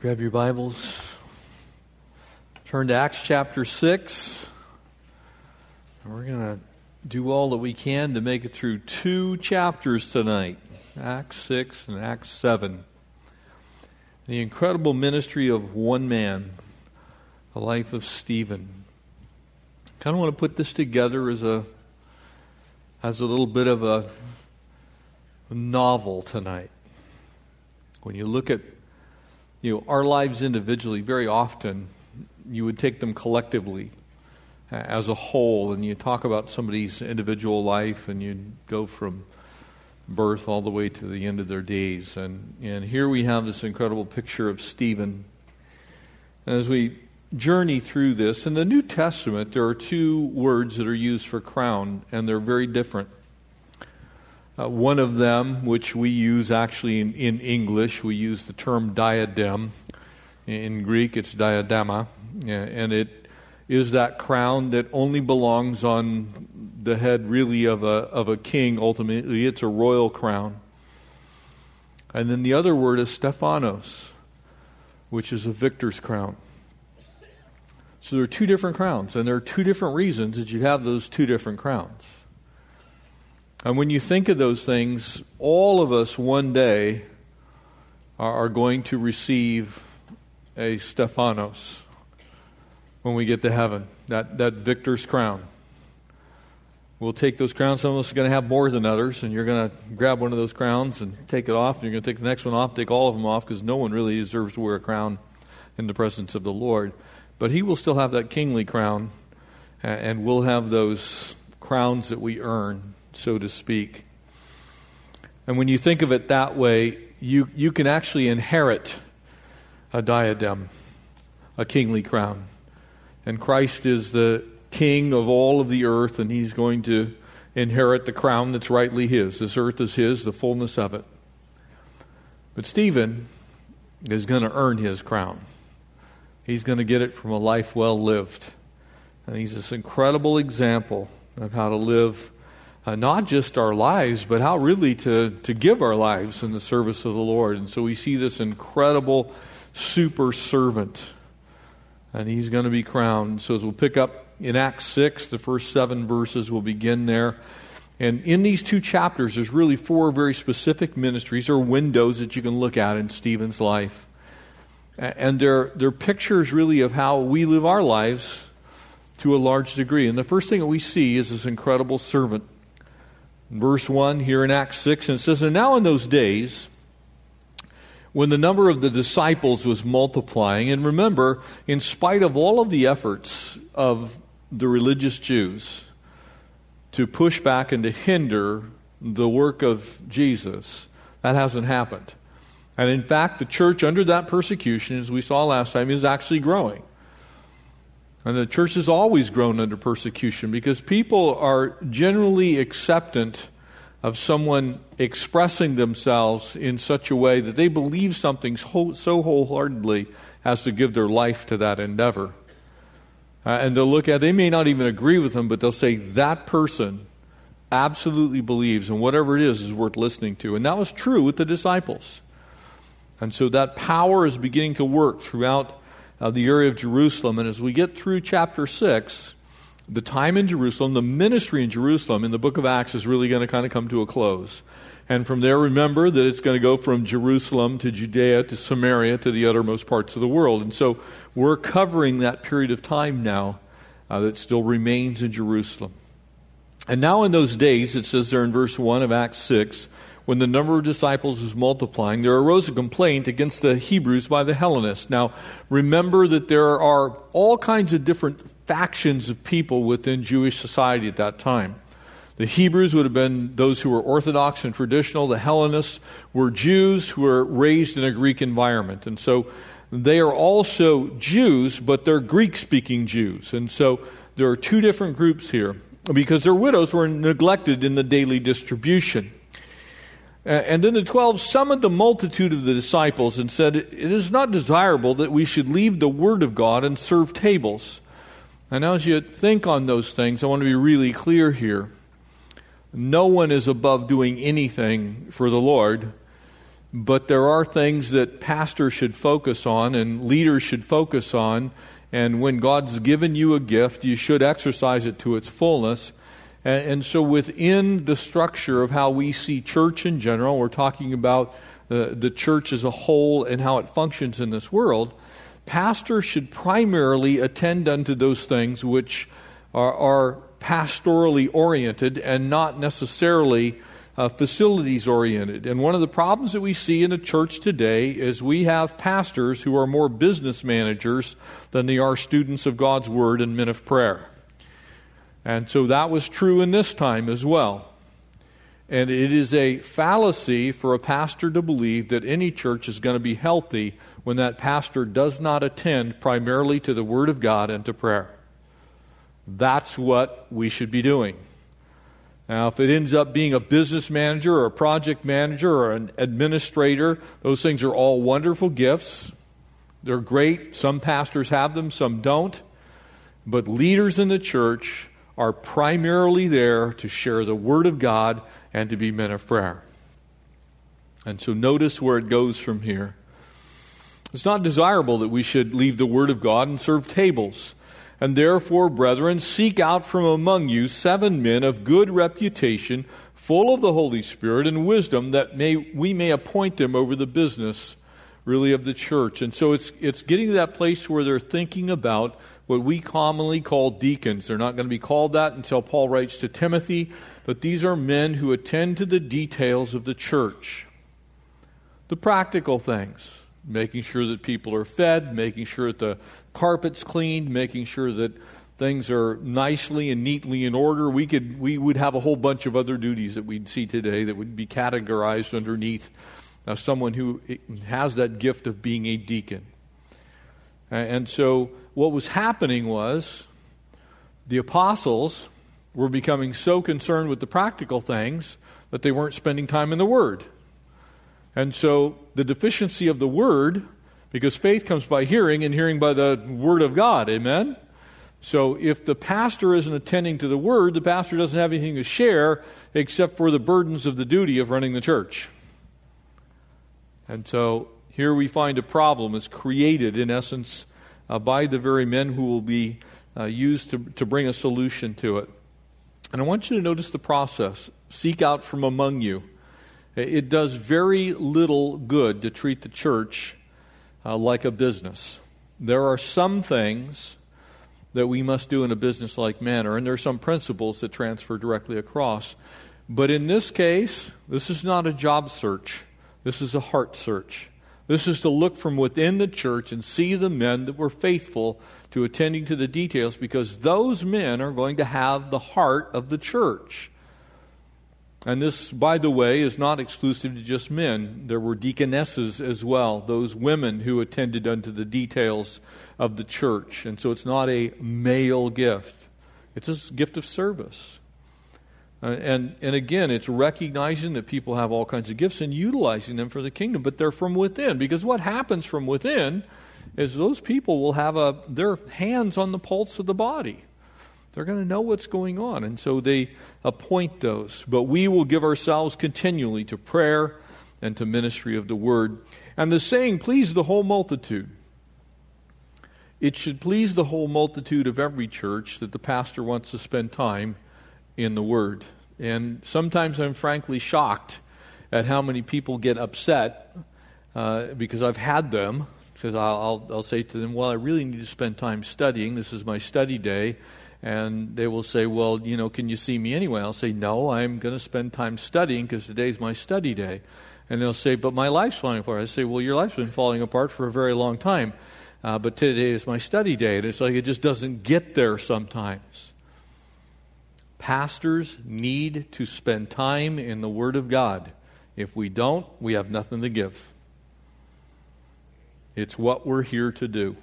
Grab your Bibles. Turn to Acts chapter 6. And we're going to do all that we can to make it through two chapters tonight Acts 6 and Acts 7. The incredible ministry of one man, the life of Stephen. kind of want to put this together as a, as a little bit of a, a novel tonight. When you look at you know, our lives individually, very often you would take them collectively uh, as a whole, and you talk about somebody's individual life, and you go from birth all the way to the end of their days. And, and here we have this incredible picture of Stephen. And as we journey through this, in the New Testament, there are two words that are used for crown, and they're very different. Uh, one of them, which we use actually in, in, English, we use the term diadem. In Greek, it's diadema, and it is that crown that only belongs on the head, really, of a, of a king. Ultimately, it's a royal crown. And then the other word is Stephanos, which is a victor's crown. So there are two different crowns, and there are two different reasons that you have those two different crowns. And when you think of those things, all of us one day are, going to receive a Stephanos when we get to heaven, that, that victor's crown. We'll take those crowns. Some of us are going to have more than others, and you're going to grab one of those crowns and take it off, and you're going to take the next one off, take all of them off, because no one really deserves to wear a crown in the presence of the Lord. But he will still have that kingly crown, and we'll have those crowns that we earn so to speak. And when you think of it that way, you, you can actually inherit a diadem, a kingly crown. And Christ is the king of all of the earth, and he's going to inherit the crown that's rightly his. This earth is his, the fullness of it. But Stephen is going to earn his crown. He's going to get it from a life well lived. And he's this incredible example of how to live uh, not just our lives, but how really to, to give our lives in the service of the Lord. And so we see this incredible super servant, and he's going to be crowned. So as we'll pick up in Acts 6, the first seven verses will begin there. And in these two chapters, there's really four very specific ministries or windows that you can look at in Stephen's life. And they're, they're pictures really of how we live our lives to a large degree. And the first thing that we see is this incredible servant verse 1 here in Acts 6, and it says, And now in those days, when the number of the disciples was multiplying, and remember, in spite of all of the efforts of the religious Jews to push back and to hinder the work of Jesus, that hasn't happened. And in fact, the church under that persecution, as we saw last time, is actually growing. And the church has always grown under persecution because people are generally acceptant of someone expressing themselves in such a way that they believe something so wholeheartedly as to give their life to that endeavor. Uh, and they'll look at, they may not even agree with them, but they'll say, that person absolutely believes, and whatever it is is worth listening to. And that was true with the disciples. And so that power is beginning to work throughout uh, the area of Jerusalem. And as we get through chapter 6, the time in Jerusalem, the ministry in Jerusalem in the book of Acts is really going to kind of come to a close. And from there, remember that it's going to go from Jerusalem to Judea to Samaria to the uttermost parts of the world. And so we're covering that period of time now uh, that still remains in Jerusalem. And now in those days, it says there in verse 1 of Acts 6, when the number of disciples was multiplying, there arose a complaint against the Hebrews by the Hellenists. Now, remember that there are all kinds of different factions of people within Jewish society at that time. The Hebrews would have been those who were Orthodox and traditional. The Hellenists were Jews who were raised in a Greek environment. And so they are also Jews, but they're Greek speaking Jews. And so there are two different groups here because their widows were neglected in the daily distribution. And then the twelve summoned the multitude of the disciples and said, It is not desirable that we should leave the word of God and serve tables. And as you think on those things, I want to be really clear here. No one is above doing anything for the Lord, but there are things that pastors should focus on and leaders should focus on. And when God's given you a gift, you should exercise it to its fullness. And, so, within the structure of how we see church in general, we're talking about the, the church as a whole and how it functions in this world. Pastors should primarily attend unto those things which are, are pastorally oriented and not necessarily uh, facilities oriented. And one of the problems that we see in the church today is we have pastors who are more business managers than they are students of God's Word and men of prayer. And so that was true in this time as well. And it is a fallacy for a pastor to believe that any church is going to be healthy when that pastor does not attend primarily to the Word of God and to prayer. That's what we should be doing. Now, if it ends up being a business manager or a project manager or an administrator, those things are all wonderful gifts. They're great. Some pastors have them, some don't. But leaders in the church are primarily there to share the Word of God and to be men of prayer. And so notice where it goes from here. It's not desirable that we should leave the Word of God and serve tables. And therefore, brethren, seek out from among you seven men of good reputation, full of the Holy Spirit and wisdom, that may, we may appoint them over the business, really, of the church. And so it's, it's getting to that place where they're thinking about what we commonly call deacons. They're not going to be called that until Paul writes to Timothy, but these are men who attend to the details of the church, the practical things making sure that people are fed, making sure that the carpet's cleaned, making sure that things are nicely and neatly in order. We could we would have a whole bunch of other duties that we'd see today that would be categorized underneath uh, someone who has that gift of being a deacon. And so what was happening was the apostles were becoming so concerned with the practical things that they weren't spending time in the Word. And so the deficiency of the word, because faith comes by hearing, and hearing by the word of God. Amen? So if the pastor isn't attending to the word, the pastor doesn't have anything to share except for the burdens of the duty of running the church. And so here we find a problem is created, in essence, uh, by the very men who will be uh, used to, to bring a solution to it. And I want you to notice the process. Seek out from among you. It does very little good to treat the church uh, like a business. There are some things that we must do in a business like manner, and there are some principles that transfer directly across. But in this case, this is not a job search, this is a heart search. This is to look from within the church and see the men that were faithful to attending to the details because those men are going to have the heart of the church. And this, by the way, is not exclusive to just men. There were deaconesses as well, those women who attended unto the details of the church. And so it's not a male gift, it's a gift of service. Uh, and, and again, it's recognizing that people have all kinds of gifts and utilizing them for the kingdom, but they're from within. Because what happens from within is those people will have a, their hands on the pulse of the body. They're going to know what's going on. And so they appoint those. But we will give ourselves continually to prayer and to ministry of the word. And the saying pleased the whole multitude. It should please the whole multitude of every church that the pastor wants to spend time in the word. And sometimes I'm frankly shocked at how many people get upset uh, because I've had them. Because I'll, I'll, I'll say to them, Well, I really need to spend time studying. This is my study day and they will say, Well, you know, can you see me anyway? I'll say, No, I'm going to spend time studying because today's my study day. And they'll say, But my life's falling apart. I say, Well, your life's been falling apart for a very long time, uh, but today is my study day. And it's like it just doesn't get there sometimes. Pastors need to spend time in the Word of God. If we don't, we have nothing to give. It's what we're here to do.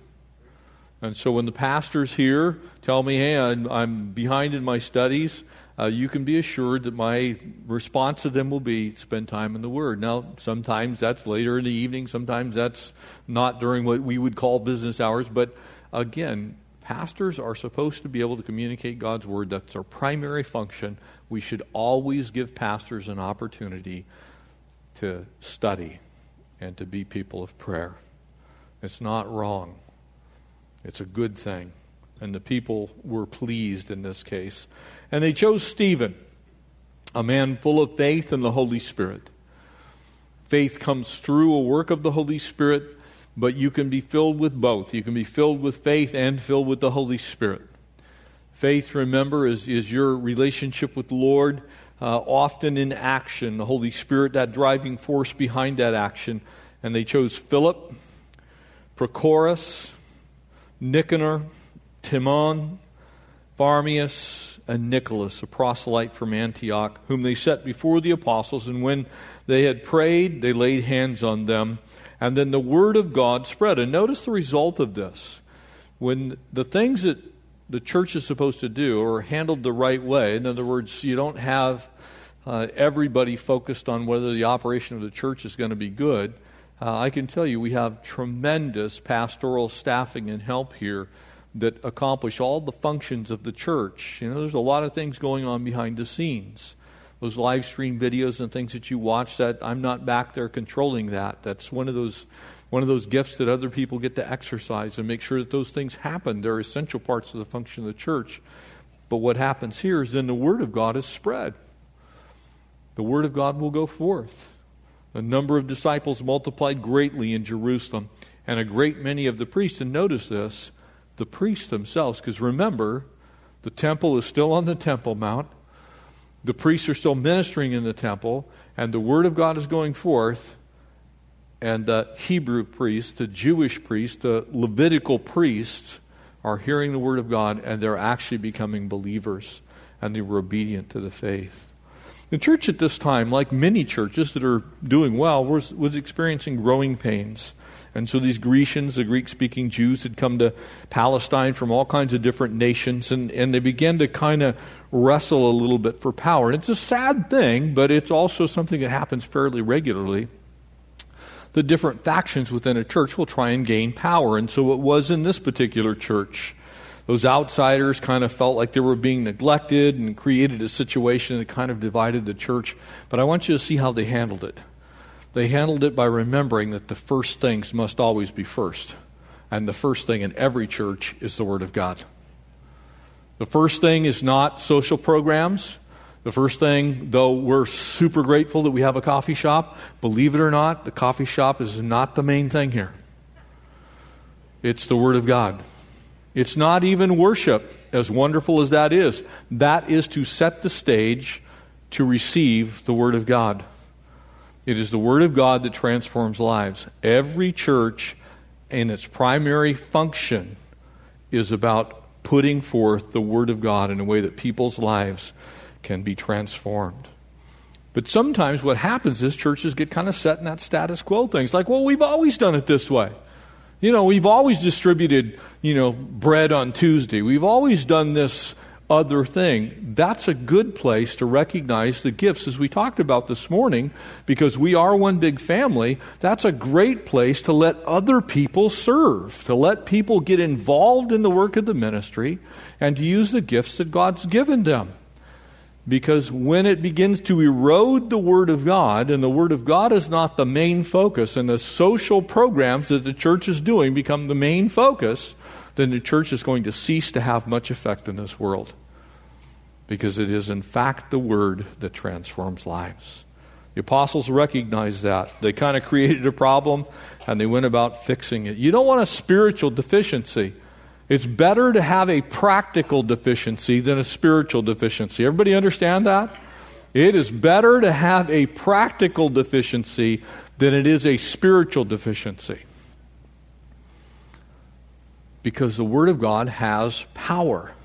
And so when the pastors here tell me, hey, I'm, I'm behind in my studies, uh, you can be assured that my response to them will be spend time in the Word. Now, sometimes that's later in the evening, sometimes that's not during what we would call business hours, but again, pastors are supposed to be able to communicate God's Word. That's our primary function. We should always give pastors an opportunity to study and to be people of prayer. It's not wrong, it's a good thing. And the people were pleased in this case. And they chose Stephen, a man full of faith and the Holy Spirit. Faith comes through a work of the Holy Spirit, but you can be filled with both. You can be filled with faith and filled with the Holy Spirit. Faith, remember, is, is your relationship with the Lord, uh, often in action. The Holy Spirit, that driving force behind that action. And they chose Philip, Prochorus, Nicanor, Timon, Parmenas, and Nicholas, a proselyte from Antioch, whom they set before the apostles. And when they had prayed, they laid hands on them. And then the word of God spread. And notice the result of this. When the things that the church is supposed to do are handled the right way. In other words, you don't have uh, everybody focused on whether the operation of the church is going to be good. Uh, I can tell you we have tremendous pastoral staffing and help here that accomplish all the functions of the church. You know, there's a lot of things going on behind the scenes. Those live stream videos and things that you watch that I'm not back there controlling that. That's one of those one of those gifts that other people get to exercise and make sure that those things happen. They're essential parts of the function of the church. But what happens here is then the Word of God is spread. The Word of God will go forth. The number of disciples multiplied greatly in Jerusalem, and a great many of the priests, and notice this, the priests themselves, because remember, the temple is still on the Temple Mount. The priests are still ministering in the temple, and the Word of God is going forth and the Hebrew priests, the Jewish priests, the Levitical priests are hearing the word of God and they're actually becoming believers and they were obedient to the faith. The church at this time, like many churches that are doing well, was, was experiencing growing pains. And so these Grecians, the Greek speaking Jews, had come to Palestine from all kinds of different nations, and, and they began to kind of wrestle a little bit for power. And it's a sad thing, but it's also something that happens fairly regularly the different factions within a church will try and gain power. And so it was in this particular church. Those outsiders kind of felt like they were being neglected and created a situation that kind of divided the church. But I want you to see how they handled it. They handled it by remembering that the first things must always be first. And the first thing in every church is the Word of God. The first thing is not social programs. The first thing, though we're super grateful that we have a coffee shop, believe it or not, the coffee shop is not the main thing here. It's the Word of God. It's not even worship, as wonderful as that is. That is to set the stage to receive the Word of God. It is the Word of God that transforms lives. Every church, in its primary function, is about putting forth the Word of God in a way that people's lives can be transformed. But sometimes what happens is churches get kind of set in that status quo things like, well, we've always done it this way. You know, we've always distributed, you know, bread on Tuesday. We've always done this other thing. That's a good place to recognize the gifts, as we talked about this morning, because we are one big family. That's a great place to let other people serve, to let people get involved in the work of the ministry, and to use the gifts that God's given them. Because when it begins to erode the Word of God, and the Word of God is not the main focus, and the social programs that the church is doing become the main focus, then the church is going to cease to have much effect in this world. Because it is, in fact, the Word that transforms lives. The apostles recognized that. They kind of created a problem, and they went about fixing it. You don't want a spiritual deficiency. It's better to have a practical deficiency than a spiritual deficiency. Everybody understand that? It is better to have a practical deficiency than it is a spiritual deficiency. Because the Word of God has power.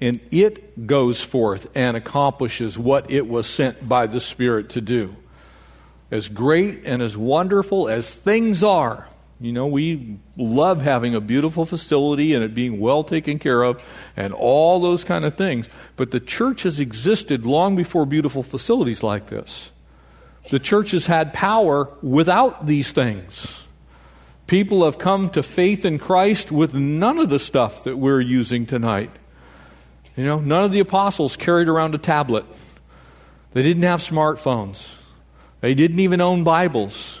And it goes forth and accomplishes what it was sent by the Spirit to do. As great and as wonderful as things are, you know, we love having a beautiful facility and it being well taken care of and all those kind of things. But the church has existed long before beautiful facilities like this. The church has had power without these things. People have come to faith in Christ with none of the stuff that we're using tonight. You know, none of the apostles carried around a tablet. They didn't have smartphones. They didn't even own Bibles.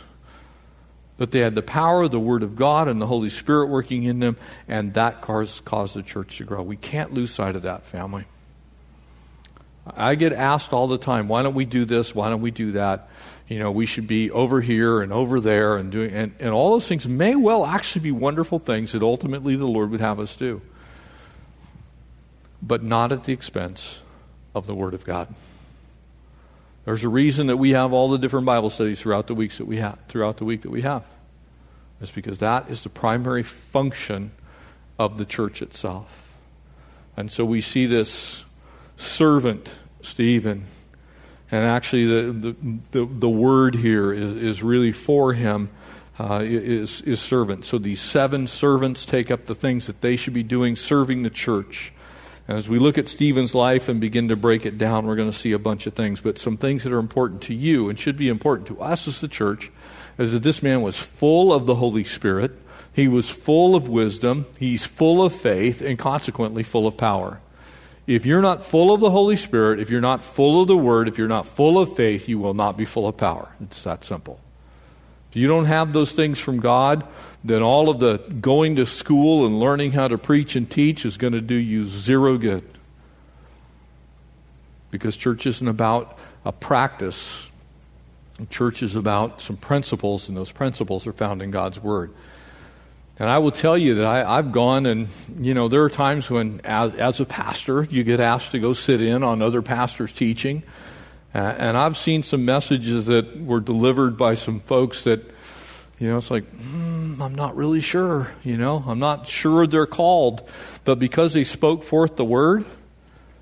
but they had the power of the Word of God and the Holy Spirit working in them, and that caused, caused the church to grow. We can't lose sight of that, family. I get asked all the time, why don't we do this? Why don't we do that? You know, we should be over here and over there and doing, and, and all those things may well actually be wonderful things that ultimately the Lord would have us do. But not at the expense of the Word of God. There's a reason that we have all the different Bible studies throughout the weeks that we have, throughout the week that we have. It's because that is the primary function of the church itself. And so we see this servant, Stephen, and actually the, the, the, the word here is, is really for him, uh, is, is servant. So these seven servants take up the things that they should be doing, serving the church. And as we look at Stephen's life and begin to break it down, we're going to see a bunch of things. But some things that are important to you and should be important to us as the church is that this man was full of the Holy Spirit. He was full of wisdom. He's full of faith and consequently full of power. If you're not full of the Holy Spirit, if you're not full of the Word, if you're not full of faith, you will not be full of power. It's that simple. If you don't have those things from God, then all of the going to school and learning how to preach and teach is going to do you zero good. Because church isn't about a practice, church is about some principles, and those principles are found in God's Word. And I will tell you that I, have gone and, you know, there are times when, as, as, a pastor, you get asked to go sit in on other pastors' teaching. Uh, and I've seen some messages that were delivered by some folks that you know, it's like, mm, I'm not really sure. You know, I'm not sure they're called. But because they spoke forth the word,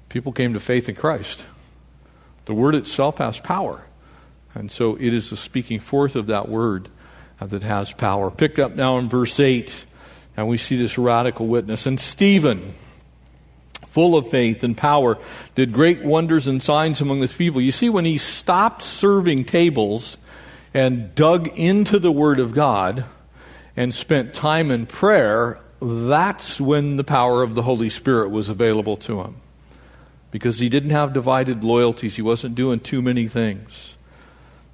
people came to faith in Christ. The word itself has power. And so it is the speaking forth of that word that has power. Picked up now in verse 8, and we see this radical witness. And Stephen, full of faith and power, did great wonders and signs among the people. You see, when he stopped serving tables, and dug into the Word of God and spent time in prayer, that's when the power of the Holy Spirit was available to him. Because he didn't have divided loyalties, he wasn't doing too many things.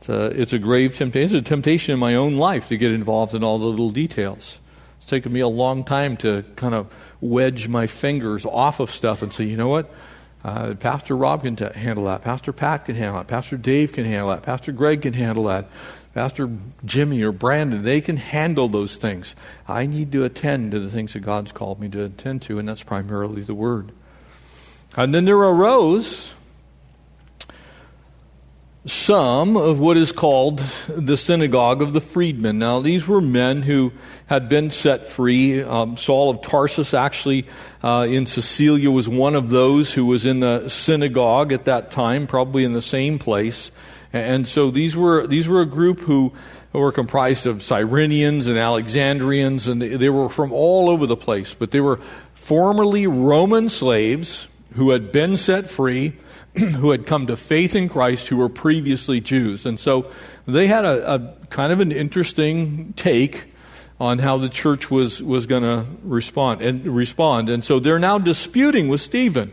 It's a, it's a grave temptation. It's a temptation in my own life to get involved in all the little details. It's taken me a long time to kind of wedge my fingers off of stuff and say, you know what? Uh, Pastor Rob can t- handle that. Pastor Pat can handle that. Pastor Dave can handle that. Pastor Greg can handle that. Pastor Jimmy or Brandon, they can handle those things. I need to attend to the things that God's called me to attend to, and that's primarily the Word. And then there arose some of what is called the synagogue of the freedmen. Now, these were men who had been set free. Um, Saul of Tarsus, actually, uh, in Cilicia, was one of those who was in the synagogue at that time, probably in the same place. And so these were, these were a group who were comprised of Cyrenians and Alexandrians, and they, they were from all over the place. But they were formerly Roman slaves who had been set free who had come to faith in Christ who were previously Jews. And so they had a, a kind of an interesting take on how the church was, was going to respond and respond. And so they're now disputing with Stephen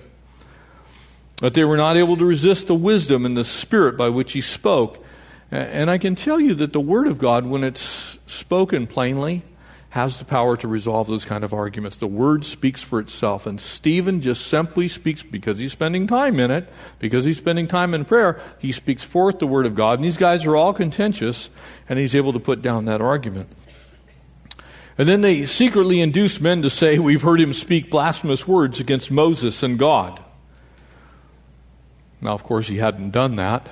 that they were not able to resist the wisdom and the spirit by which he spoke. And I can tell you that the Word of God, when it's spoken plainly, has the power to resolve those kind of arguments. The word speaks for itself. And Stephen just simply speaks because he's spending time in it, because he's spending time in prayer, he speaks forth the word of God. And these guys are all contentious, and he's able to put down that argument. And then they secretly induce men to say, We've heard him speak blasphemous words against Moses and God. Now, of course, he hadn't done that,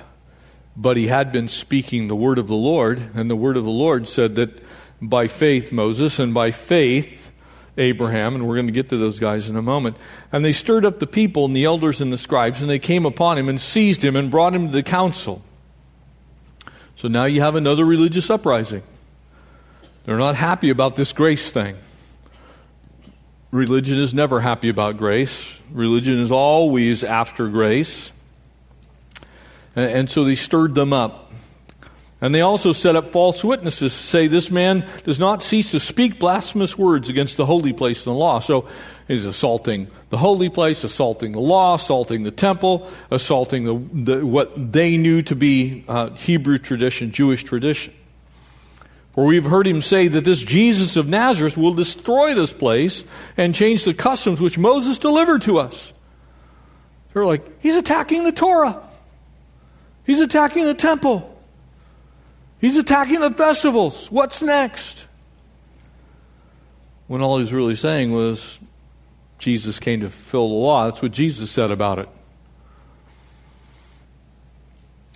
but he had been speaking the word of the Lord, and the word of the Lord said that by faith Moses, and by faith Abraham, and we're going to get to those guys in a moment. And they stirred up the people and the elders and the scribes, and they came upon him and seized him and brought him to the council. So now you have another religious uprising. They're not happy about this grace thing. Religion is never happy about grace. Religion is always after grace. And, so they stirred them up. And they also set up false witnesses to say this man does not cease to speak blasphemous words against the holy place and the law. So he's assaulting the holy place, assaulting the law, assaulting the temple, assaulting the, the what they knew to be uh, Hebrew tradition, Jewish tradition. For we've heard him say that this Jesus of Nazareth will destroy this place and change the customs which Moses delivered to us. They're like, he's attacking the Torah. He's attacking the temple. He's attacking the festivals. What's next? When all he's really saying was, Jesus came to fulfill the law. That's what Jesus said about it.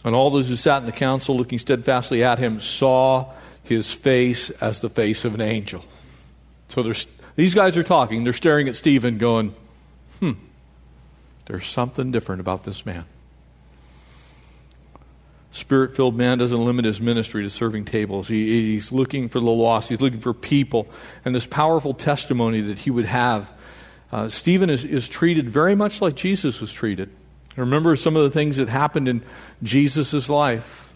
And all those who sat in the council, looking steadfastly at him, saw his face as the face of an angel. So these guys are talking. They're staring at Stephen, going, hmm, there's something different about this man. Spirit filled man doesn't limit his ministry to serving tables. He, he's looking for the lost, he's looking for people. And this powerful testimony that he would have. Uh, Stephen is, is treated very much like Jesus was treated. Remember some of the things that happened in Jesus' life.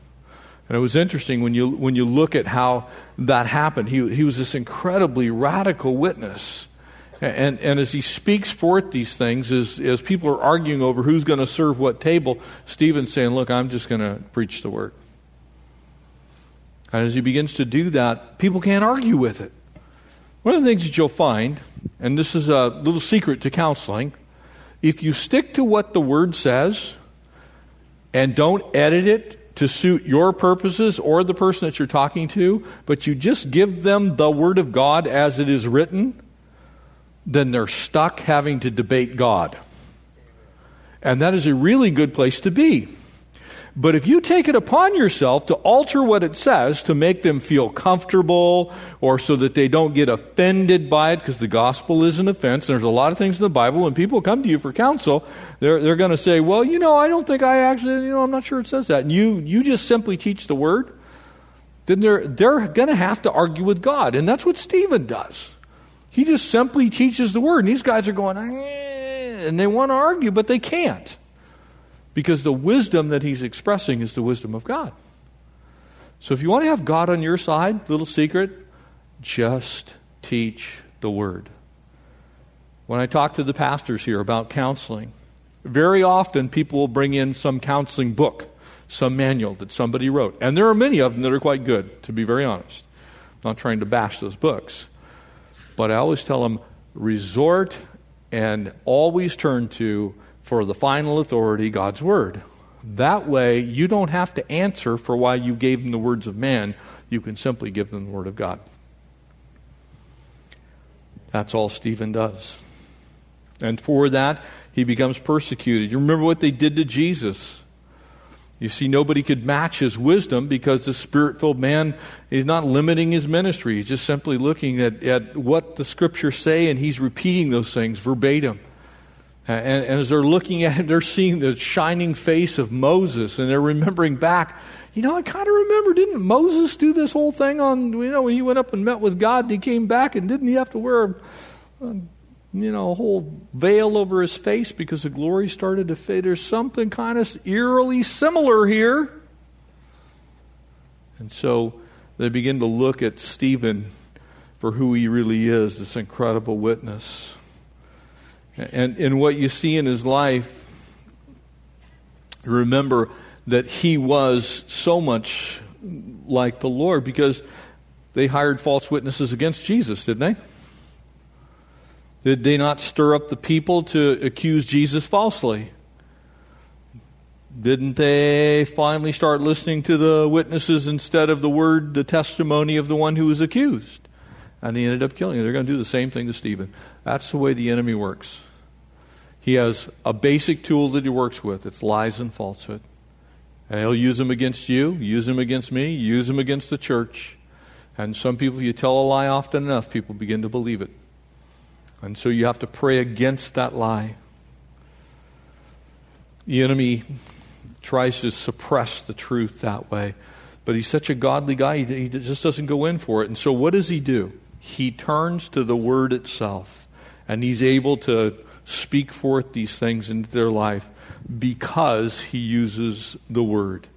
And it was interesting when you, when you look at how that happened. He, he was this incredibly radical witness. And, and as he speaks forth these things, as, as people are arguing over who's going to serve what table, Stephen's saying, Look, I'm just going to preach the word. And as he begins to do that, people can't argue with it. One of the things that you'll find, and this is a little secret to counseling, if you stick to what the word says and don't edit it to suit your purposes or the person that you're talking to, but you just give them the word of God as it is written, then they're stuck having to debate God. And that is a really good place to be. But if you take it upon yourself to alter what it says to make them feel comfortable or so that they don't get offended by it, because the gospel is an offense, and there's a lot of things in the Bible, when people come to you for counsel, they're, they're going to say, Well, you know, I don't think I actually, you know, I'm not sure it says that. And you, you just simply teach the word, then they're, they're going to have to argue with God. And that's what Stephen does. He just simply teaches the word. And these guys are going, eh, and they want to argue, but they can't. Because the wisdom that he's expressing is the wisdom of God. So if you want to have God on your side, little secret, just teach the word. When I talk to the pastors here about counseling, very often people will bring in some counseling book, some manual that somebody wrote. And there are many of them that are quite good, to be very honest. I'm not trying to bash those books. But I always tell them resort and always turn to for the final authority, God's Word. That way, you don't have to answer for why you gave them the words of man. You can simply give them the Word of God. That's all Stephen does. And for that, he becomes persecuted. You remember what they did to Jesus. You see, nobody could match his wisdom because the spirit filled man is not limiting his ministry. He's just simply looking at, at what the scriptures say and he's repeating those things verbatim. And, and as they're looking at it, they're seeing the shining face of Moses and they're remembering back. You know, I kind of remember, didn't Moses do this whole thing on, you know, when he went up and met with God and he came back and didn't he have to wear a, a you know, a whole veil over his face because the glory started to fade. There's something kind of eerily similar here. And so they begin to look at Stephen for who he really is, this incredible witness. And, and what you see in his life, remember that he was so much like the Lord because they hired false witnesses against Jesus, didn't they? Did they not stir up the people to accuse Jesus falsely? Didn't they finally start listening to the witnesses instead of the word, the testimony of the one who was accused? And they ended up killing him. They're going to do the same thing to Stephen. That's the way the enemy works. He has a basic tool that he works with it's lies and falsehood. And he'll use them against you, use them against me, use them against the church. And some people, you tell a lie often enough, people begin to believe it. And so you have to pray against that lie. The enemy tries to suppress the truth that way. But he's such a godly guy, he, just doesn't go in for it. And so what does he do? He turns to the word itself. And he's able to speak forth these things into their life because he uses the word.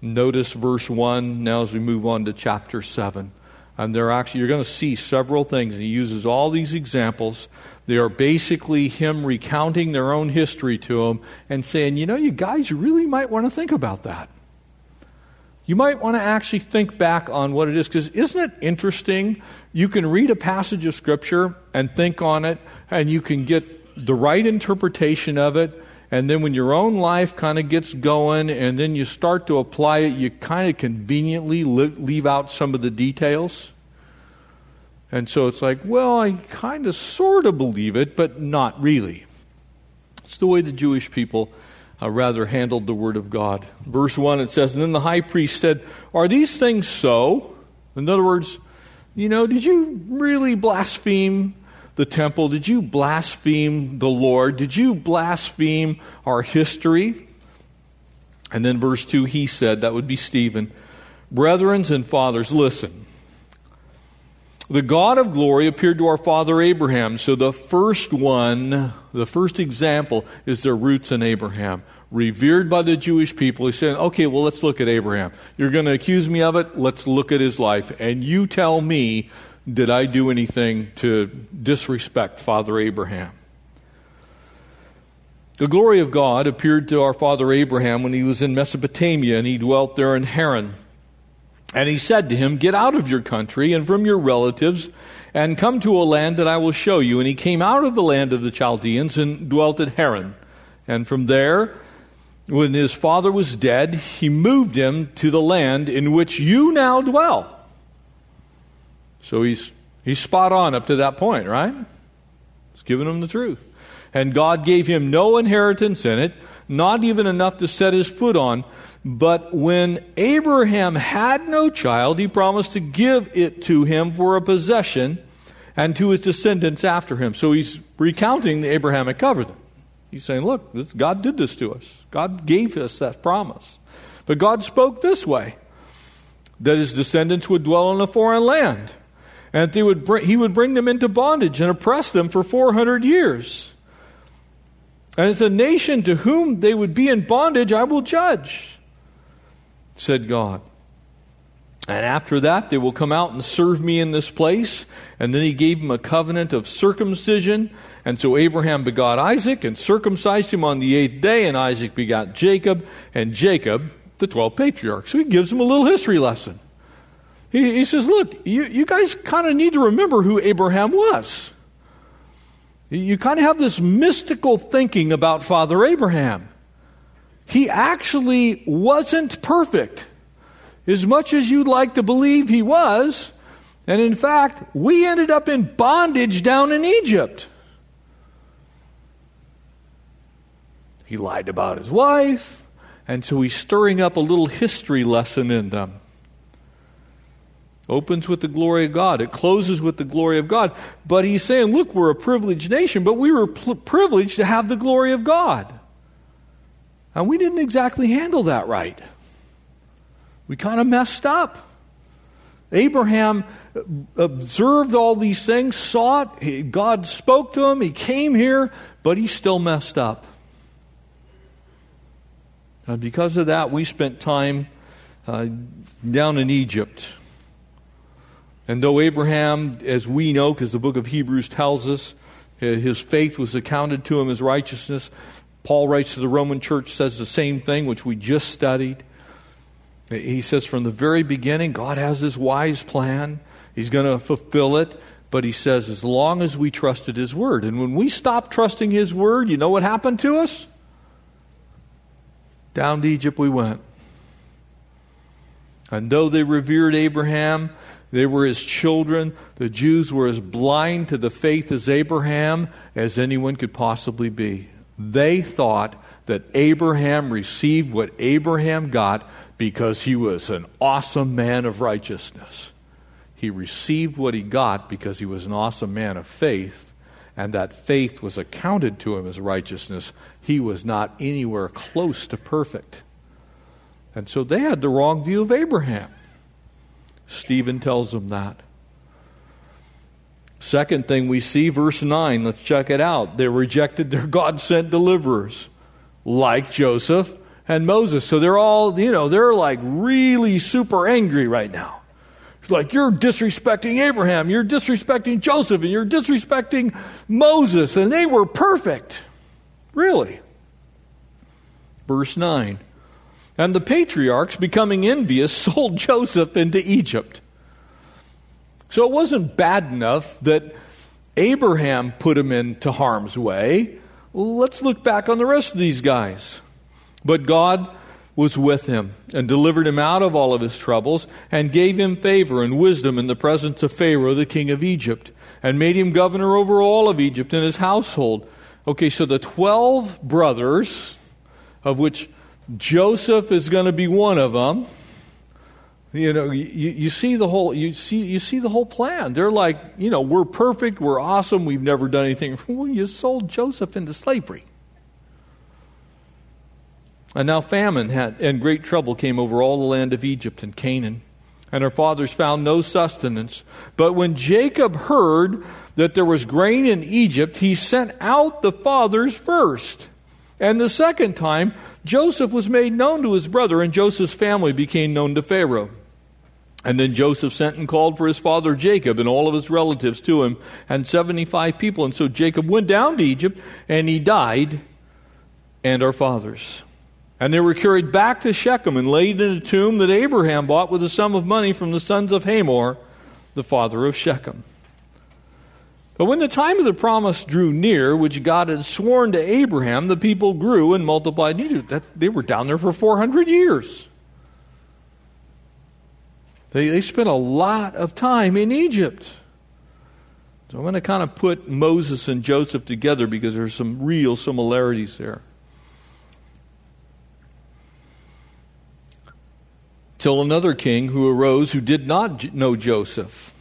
Notice verse 1 now as we move on to chapter 7. And they're actually, you're going to see several things. And he uses all these examples. They are basically him recounting their own history to them and saying, you know, you guys really might want to think about that. you might want to actually think back on what it is because isn't it interesting? You can read a passage of Scripture and think on it, and you can get the right interpretation of it. And then when your own life kind of gets going and then you start to apply it, you kind of conveniently leave out some of the details. And so it's like, well, I kind of sort of believe it, but not really. It's the way the Jewish people uh, rather handled the Word of God. Verse 1, it says, And then the high priest said, Are these things so? In other words, you know, did you really blaspheme the temple? Did you blaspheme the Lord? Did you blaspheme our history? And then verse 2, he said, that would be Stephen, Brethren and fathers, listen. The God of glory appeared to our father Abraham. So the first one, the first example is their roots in Abraham. Revered by the Jewish people. He's saying, okay, well, let's look at Abraham. You're going to accuse me of it? Let's look at his life. And you tell me, did I do anything to disrespect Father Abraham? The glory of God appeared to our father Abraham when he was in Mesopotamia and he dwelt there in Haran. And he said to him, Get out of your country and from your relatives and come to a land that I will show you. And he came out of the land of the Chaldeans and dwelt at Haran. And from there, when his father was dead, he moved him to the land in which you now dwell. So he's, he's spot on up to that point, right? He's giving him the truth. And God gave him no inheritance in it, not even enough to set his foot on. But when Abraham had no child, he promised to give it to him for a possession and to his descendants after him. So he's recounting the Abrahamic covenant. He's saying, look, this, God did this to us. God gave us that promise. But God spoke this way that his descendants would dwell in a foreign land, and that would bring, he would bring them into bondage and oppress them for 400 years. And it's a nation to whom they would be in bondage I will judge said God. And after that, they will come out and serve me in this place. And then he gave him a covenant of circumcision. And so Abraham begot Isaac and circumcised him on the eighth day. And Isaac begot Jacob, and Jacob, the 12 patriarchs. So he gives him a little history lesson. He, he says, Look, you, you guys kind of need to remember who Abraham was. You kind of have this mystical thinking about Father Abraham he actually wasn't perfect. As much as you'd like to believe he was, and in fact, we ended up in bondage down in Egypt. He lied about his wife, and so he's stirring up a little history lesson in them. Opens with the glory of God. It closes with the glory of God. But he's saying, look, we're a privileged nation, but we were pl- privileged to have the glory of God. And we didn't exactly handle that right. We kind of messed up. Abraham observed all these things, saw it. God spoke to him. He came here, but he still messed up. And because of that, we spent time uh, down in Egypt. And though Abraham, as we know, because the book of Hebrews tells us, uh, his faith was accounted to him as righteousness, Paul writes to the Roman church, says the same thing, which we just studied. He says from the very beginning, God has this wise plan. He's going to fulfill it. But he says, as long as we trusted his word. And when we stopped trusting his word, you know what happened to us? Down to Egypt we went. And though they revered Abraham, they were his children. The Jews were as blind to the faith as Abraham as anyone could possibly be. They thought that Abraham received what Abraham got because he was an awesome man of righteousness. He received what he got because he was an awesome man of faith, and that faith was accounted to him as righteousness. He was not anywhere close to perfect. And so they had the wrong view of Abraham. Stephen tells them that. Second thing we see, verse 9, let's check it out. They rejected their God sent deliverers, like Joseph and Moses. So they're all, you know, they're like really super angry right now. It's like, you're disrespecting Abraham, you're disrespecting Joseph, and you're disrespecting Moses, and they were perfect. Really. Verse 9. And the patriarchs, becoming envious, sold Joseph into Egypt. So it wasn't bad enough that Abraham put him into harm's way. Let's look back on the rest of these guys. But God was with him and delivered him out of all of his troubles and gave him favor and wisdom in the presence of Pharaoh, the king of Egypt, and made him governor over all of Egypt and his household. Okay, so the 12 brothers, of which Joseph is going to be one of them, you know, you, you see the whole you see you see the whole plan. They're like, you know, we're perfect, we're awesome, we've never done anything. Well, you sold Joseph into slavery. And now famine had, and great trouble came over all the land of Egypt and Canaan. And her fathers found no sustenance. But when Jacob heard that there was grain in Egypt, he sent out the fathers first. And the second time, Joseph was made known to his brother, and Joseph's family became known to Pharaoh. And then Joseph sent and called for his father Jacob and all of his relatives to him, and 75 people. And so Jacob went down to Egypt, and he died, and our fathers. And they were carried back to Shechem and laid in a tomb that Abraham bought with a sum of money from the sons of Hamor, the father of Shechem. But when the time of the promise drew near, which God had sworn to Abraham, the people grew and multiplied in Egypt. That, they were down there for 400 years. They, they spent a lot of time in Egypt. So I'm going to kind of put Moses and Joseph together because there's some real similarities there. till another king who arose who did not know Joseph.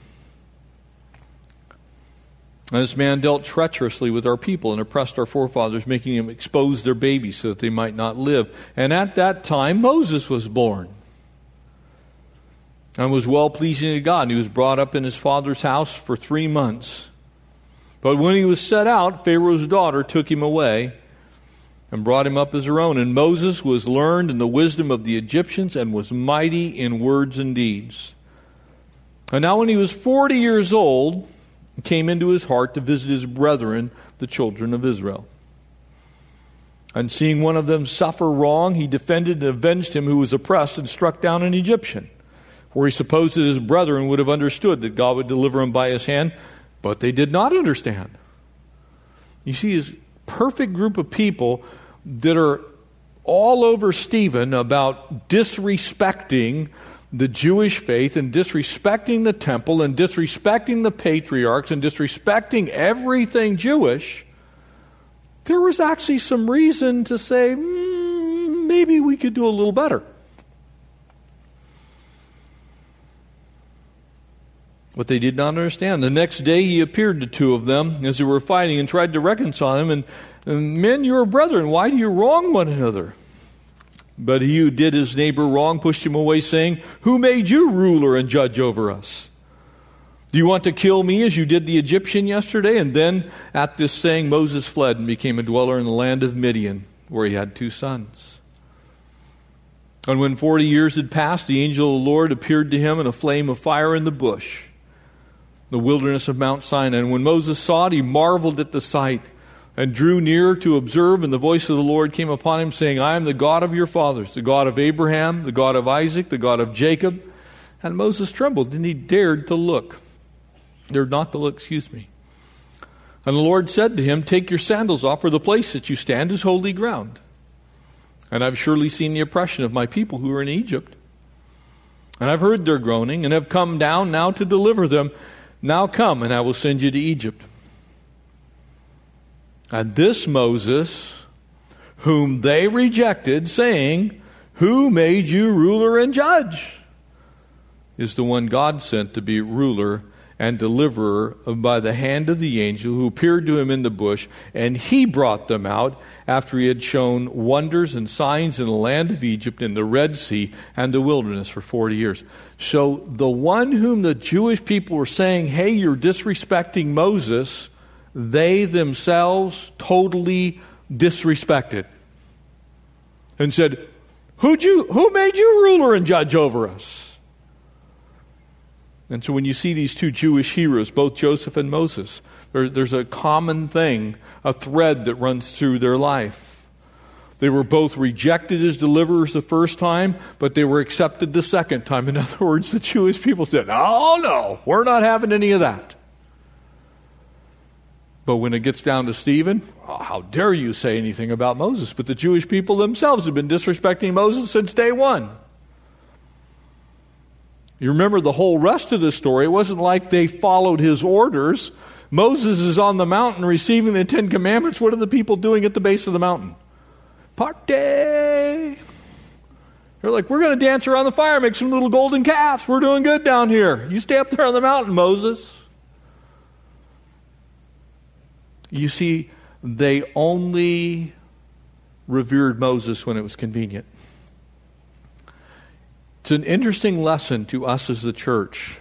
And this man dealt treacherously with our people and oppressed our forefathers, making them expose their babies so that they might not live. And at that time, Moses was born and was well pleasing to God. And he was brought up in his father's house for three months. But when he was set out, Pharaoh's daughter took him away and brought him up as her own. And Moses was learned in the wisdom of the Egyptians and was mighty in words and deeds. And now, when he was 40 years old, came into his heart to visit his brethren, the children of Israel. And seeing one of them suffer wrong, he defended and avenged him who was oppressed and struck down an Egyptian. For he supposed that his brethren would have understood that God would deliver him by his hand, but they did not understand. You see, his perfect group of people that are all over Stephen about disrespecting the Jewish faith and disrespecting the temple and disrespecting the patriarchs and disrespecting everything Jewish, there was actually some reason to say mm, maybe we could do a little better. But they did not understand. The next day he appeared to two of them as they were fighting and tried to reconcile them. And Men, you are brethren. Why do you wrong one another? But he who did his neighbor wrong pushed him away, saying, Who made you ruler and judge over us? Do you want to kill me as you did the Egyptian yesterday? And then at this saying, Moses fled and became a dweller in the land of Midian, where he had two sons. And when forty years had passed, the angel of the Lord appeared to him in a flame of fire in the bush, the wilderness of Mount Sinai. And when Moses saw it, he marveled at the sight and drew near to observe, and the voice of the Lord came upon him, saying, I am the God of your fathers, the God of Abraham, the God of Isaac, the God of Jacob. And Moses trembled, and he dared to look. Dared not to look, excuse me. And the Lord said to him, Take your sandals off, for the place that you stand is holy ground. And I've surely seen the oppression of my people who are in Egypt. And I've heard their groaning, and have come down now to deliver them. Now come, and I will send you to Egypt. And this Moses, whom they rejected, saying, Who made you ruler and judge? is the one God sent to be ruler and deliverer by the hand of the angel who appeared to him in the bush, and he brought them out after he had shown wonders and signs in the land of Egypt, in the Red Sea, and the wilderness for 40 years. So the one whom the Jewish people were saying, Hey, you're disrespecting Moses, they themselves totally disrespected and said, Who'd you, Who made you ruler and judge over us? And so when you see these two Jewish heroes, both Joseph and Moses, there, there's a common thing, a thread that runs through their life. They were both rejected as deliverers the first time, but they were accepted the second time. In other words, the Jewish people said, Oh, no, we're not having any of that. But when it gets down to Stephen, oh, how dare you say anything about Moses? But the Jewish people themselves have been disrespecting Moses since day one. You remember the whole rest of the story. It wasn't like they followed his orders. Moses is on the mountain receiving the Ten Commandments. What are the people doing at the base of the mountain? Party! They're like, we're going to dance around the fire, make some little golden calves. We're doing good down here. You stay up there on the mountain, Moses. You see, they only revered Moses when it was convenient. It's an interesting lesson to us as the church.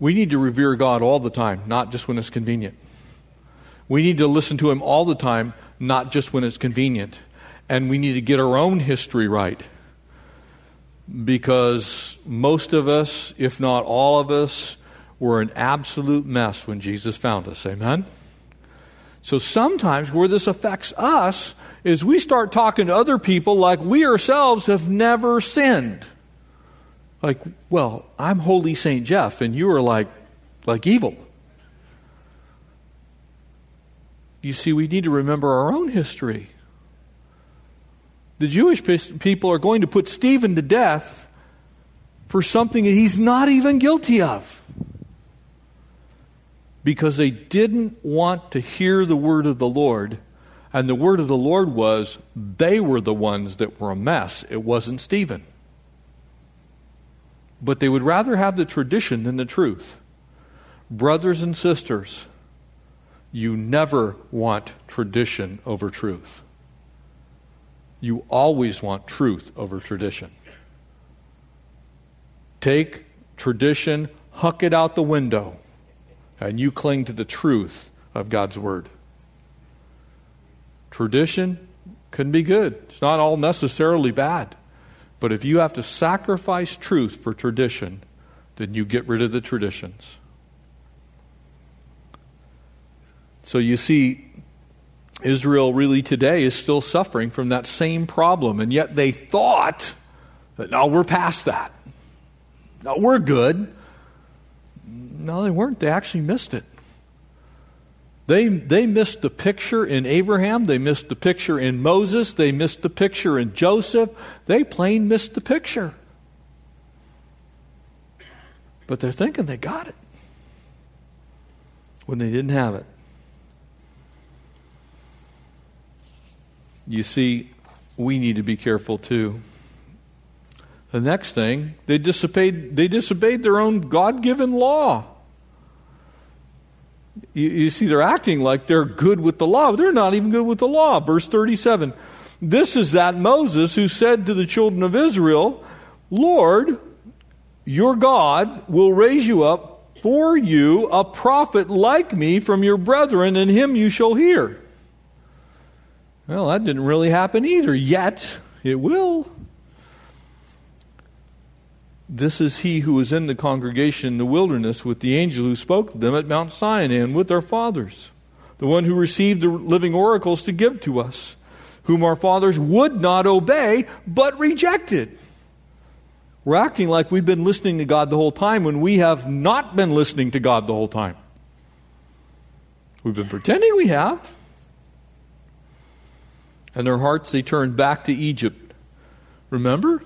We need to revere God all the time, not just when it's convenient. We need to listen to Him all the time, not just when it's convenient and we need to get our own history right. Because most of us, if not all of us, were an absolute mess when Jesus found us. Amen? So sometimes where this affects us is we start talking to other people like we ourselves have never sinned. Like, well, I'm holy Saint Jeff, and you are like, like evil. You see, we need to remember our own history the Jewish people are going to put Stephen to death for something that he's not even guilty of. Because they didn't want to hear the word of the Lord. And the word of the Lord was they were the ones that were a mess. It wasn't Stephen. But they would rather have the tradition than the truth. Brothers and sisters, you never want tradition over truth you always want truth over tradition. Take tradition, huck it out the window, and you cling to the truth of God's Word. Tradition can be good, it's not all necessarily bad. But if you have to sacrifice truth for tradition, then you get rid of the traditions. So you see, Israel really today is still suffering from that same problem, and yet they thought that, now we're past that. Now we're good. No, they weren't. They actually missed it. They, they missed the picture in Abraham. They missed the picture in Moses. They missed the picture in Joseph. They plain missed the picture. But they're thinking they got it when they didn't have it. You see, we need to be careful too. The next thing, they disobeyed, they disobeyed their own God given law. You, you, see, they're acting like they're good with the law, they're not even good with the law. Verse 37 This is that Moses who said to the children of Israel, Lord, your God will raise you up for you a prophet like me from your brethren, and him you shall hear. Well, that didn't really happen either. Yet, it will. This is he who was in the congregation in the wilderness with the angel who spoke to them at Mount Sinai and with our fathers, the one who received the living oracles to give to us, whom our fathers would not obey, but rejected. We're acting like we've been listening to God the whole time when we have not been listening to God the whole time. We've been pretending we have and their hearts they turned back to Egypt. Remember?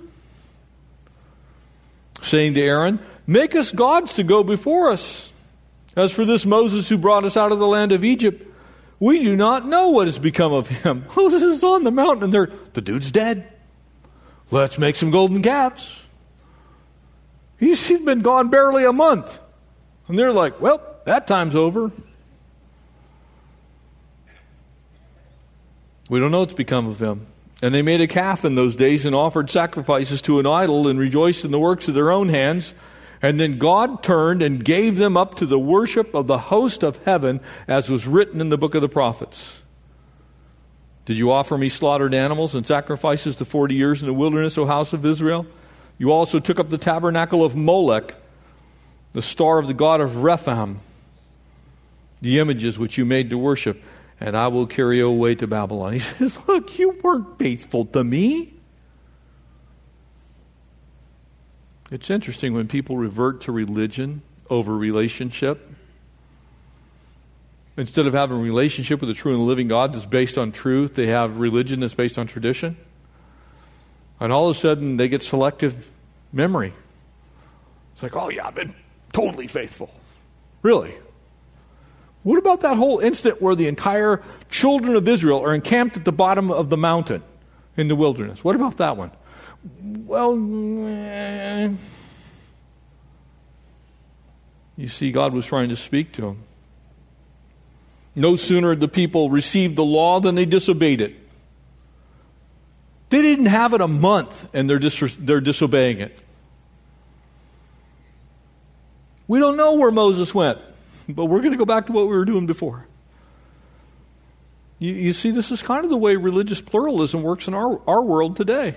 Saying to Aaron, Make us gods to go before us. As for this Moses who brought us out of the land of Egypt, we do not know what has become of him. Moses is on the mountain and they're, the dude's dead. Let's make some golden calves. He's, he's been gone barely a month. And they're like, well, that time's over. We don't know what's become of him. And they made a calf in those days and offered sacrifices to an idol and rejoiced in the works of their own hands. And then God turned and gave them up to the worship of the host of heaven, as was written in the book of the prophets. Did you offer me slaughtered animals and sacrifices to forty years in the wilderness, O house of Israel? You also took up the tabernacle of Molech, the star of the god of Rephaim, the images which you made to worship. And I will carry you away to Babylon. He says, Look, you weren't faithful to me. It's interesting when people revert to religion over relationship. Instead of having a relationship with a true and living God that's based on truth, they have religion that's based on tradition. And all of a sudden, they get selective memory. It's like, oh, yeah, I've been totally faithful. Really? What about that whole incident where the entire children of Israel are encamped at the bottom of the mountain in the wilderness? What about that one? Well, eh. you see, God was trying to speak to them. No sooner had the people received the law than they disobeyed it. They didn't have it a month and they're, dis- they're disobeying it. We don't know where Moses went, but we're going to go back to what we were doing before. You, you see, this is kind of the way religious pluralism works in our, our world today.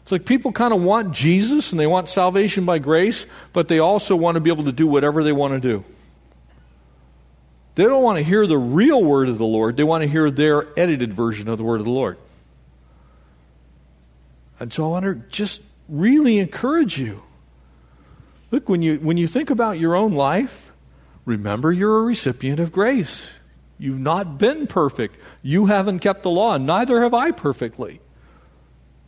It's like people kind of want Jesus and they want salvation by grace, but they also want to be able to do whatever they want to do. They don't want to hear the real word of the Lord, they want to hear their edited version of the word of the Lord. And so I want to just really encourage you. Look, when you, when you think about your own life, remember you're a recipient of grace. You've not been perfect. You haven't kept the law, and neither have I perfectly.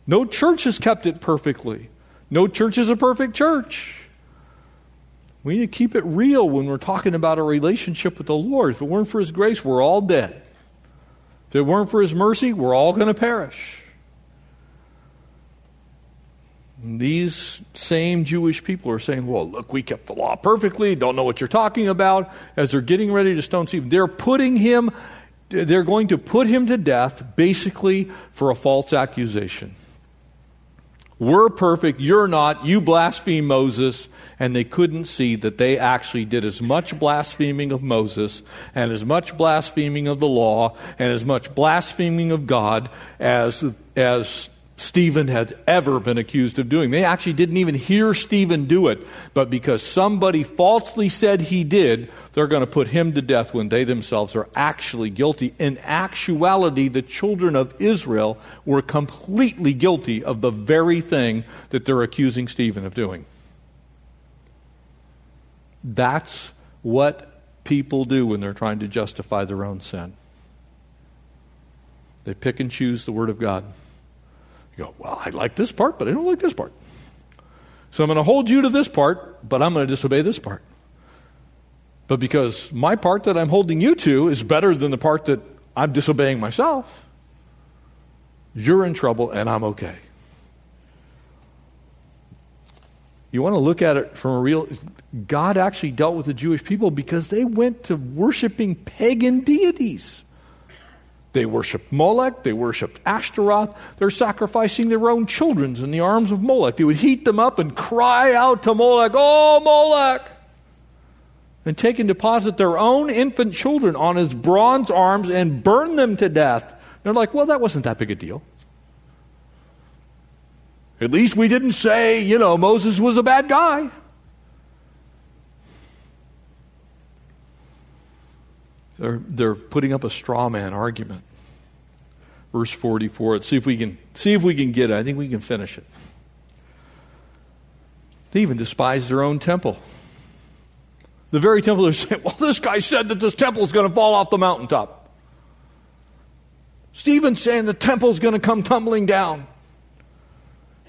No church has kept it perfectly. No church is a perfect church. We need to keep it real when we're talking about a relationship with the Lord. If it weren't for His grace, we're all dead. If it weren't for His mercy, we're all going to perish. These same Jewish people are saying, well, look, we kept the law perfectly, don't know what you're talking about. As they're getting ready to stone Stephen, they're putting him, they're going to put him to death basically for a false accusation. We're perfect, you're not, you blaspheme Moses. And they couldn't see that they actually did as much blaspheming of Moses and as much blaspheming of the law and as much blaspheming of God as, as Stephen had ever been accused of doing. They actually didn't even hear Stephen do it, but because somebody falsely said he did, they're going to put him to death when they themselves are actually guilty. In actuality, the children of Israel were completely guilty of the very thing that they're accusing Stephen of doing. That's what people do when they're trying to justify their own sin. They pick and choose the Word of God. You go, well, I like this part, but I don't like this part. So I'm going to hold you to this part, but I'm going to disobey this part. But because my part that I'm holding you to is better than the part that I'm disobeying myself, you're in trouble and I'm okay. You want to look at it from a real. God actually dealt with the Jewish people because they went to worshiping pagan deities. They worshiped Molech, they worshiped Ashtaroth. They're sacrificing their own children in the arms of Molech. They would heat them up and cry out to Molech, Oh, Molech! And take and deposit their own infant children on his bronze arms and burn them to death. They're like, Well, that wasn't that big a deal. At least we didn't say, you know, Moses was a bad guy. They're, they're putting up a straw man argument. Verse 44. Let's see if we can see if we can get it. I think we can finish it. They even despise their own temple. The very temple they're saying, well, this guy said that this temple is going to fall off the mountaintop. Stephen's saying the temple is going to come tumbling down.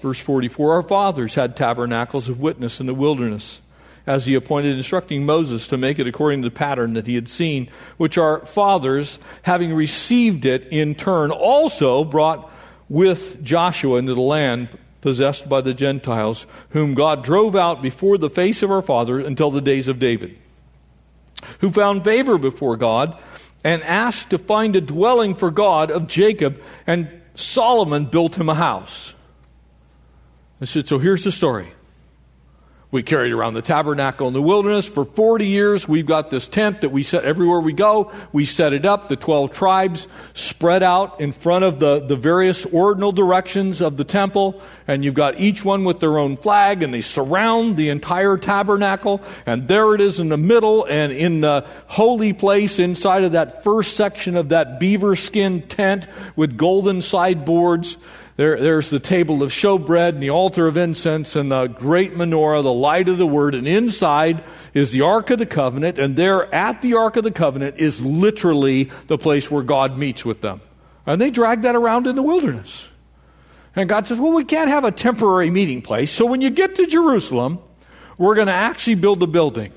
Verse 44 Our fathers had tabernacles of witness in the wilderness, as he appointed, instructing Moses to make it according to the pattern that he had seen, which our fathers, having received it in turn, also brought with Joshua into the land possessed by the Gentiles, whom God drove out before the face of our father until the days of David, who found favor before God and asked to find a dwelling for God of Jacob, and Solomon built him a house. I said, So here's the story. We carried around the tabernacle in the wilderness for 40 years. We've got this tent that we set everywhere we go. We set it up, the 12 tribes spread out in front of the, the various ordinal directions of the temple. And you've got each one with their own flag, and they surround the entire tabernacle. And there it is in the middle, and in the holy place inside of that first section of that beaver skin tent with golden sideboards there, there's the table of showbread and the altar of incense and the great menorah, the light of the word. And inside is the Ark of the Covenant. And there at the Ark of the Covenant is literally the place where God meets with them. And they drag that around in the wilderness. And God says, well, we can't have a temporary meeting place. So when you get to Jerusalem, we're going to actually build a building.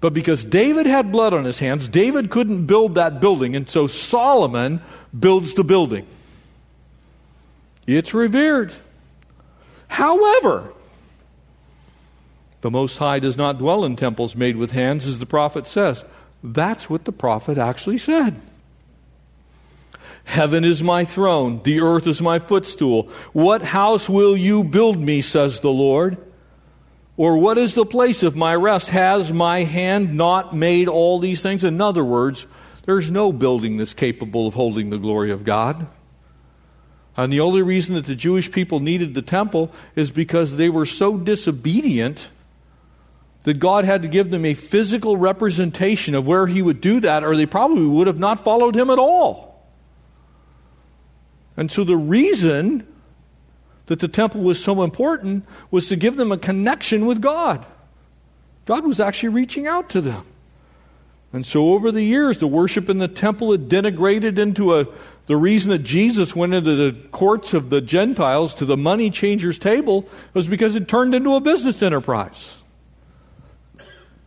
But because David had blood on his hands, David couldn't build that building. And so Solomon builds the building. It's revered. However, the Most High does not dwell in temples made with hands, as the prophet says. That's what the prophet actually said. Heaven is my throne, the earth is my footstool. What house will you build me, says the Lord? Or what is the place of my rest? Has my hand not made all these things? In other words, there's no building that's capable of holding the glory of God. And the only reason that the Jewish people needed the temple is because they were so disobedient that God had to give them a physical representation of where He would do that, or they probably would have not followed Him at all. And so the reason that the temple was so important was to give them a connection with God. God was actually reaching out to them. And so over the years, the worship in the temple had denigrated into a, the reason that Jesus went into the courts of the Gentiles to the money changers' table was because it turned into a business enterprise.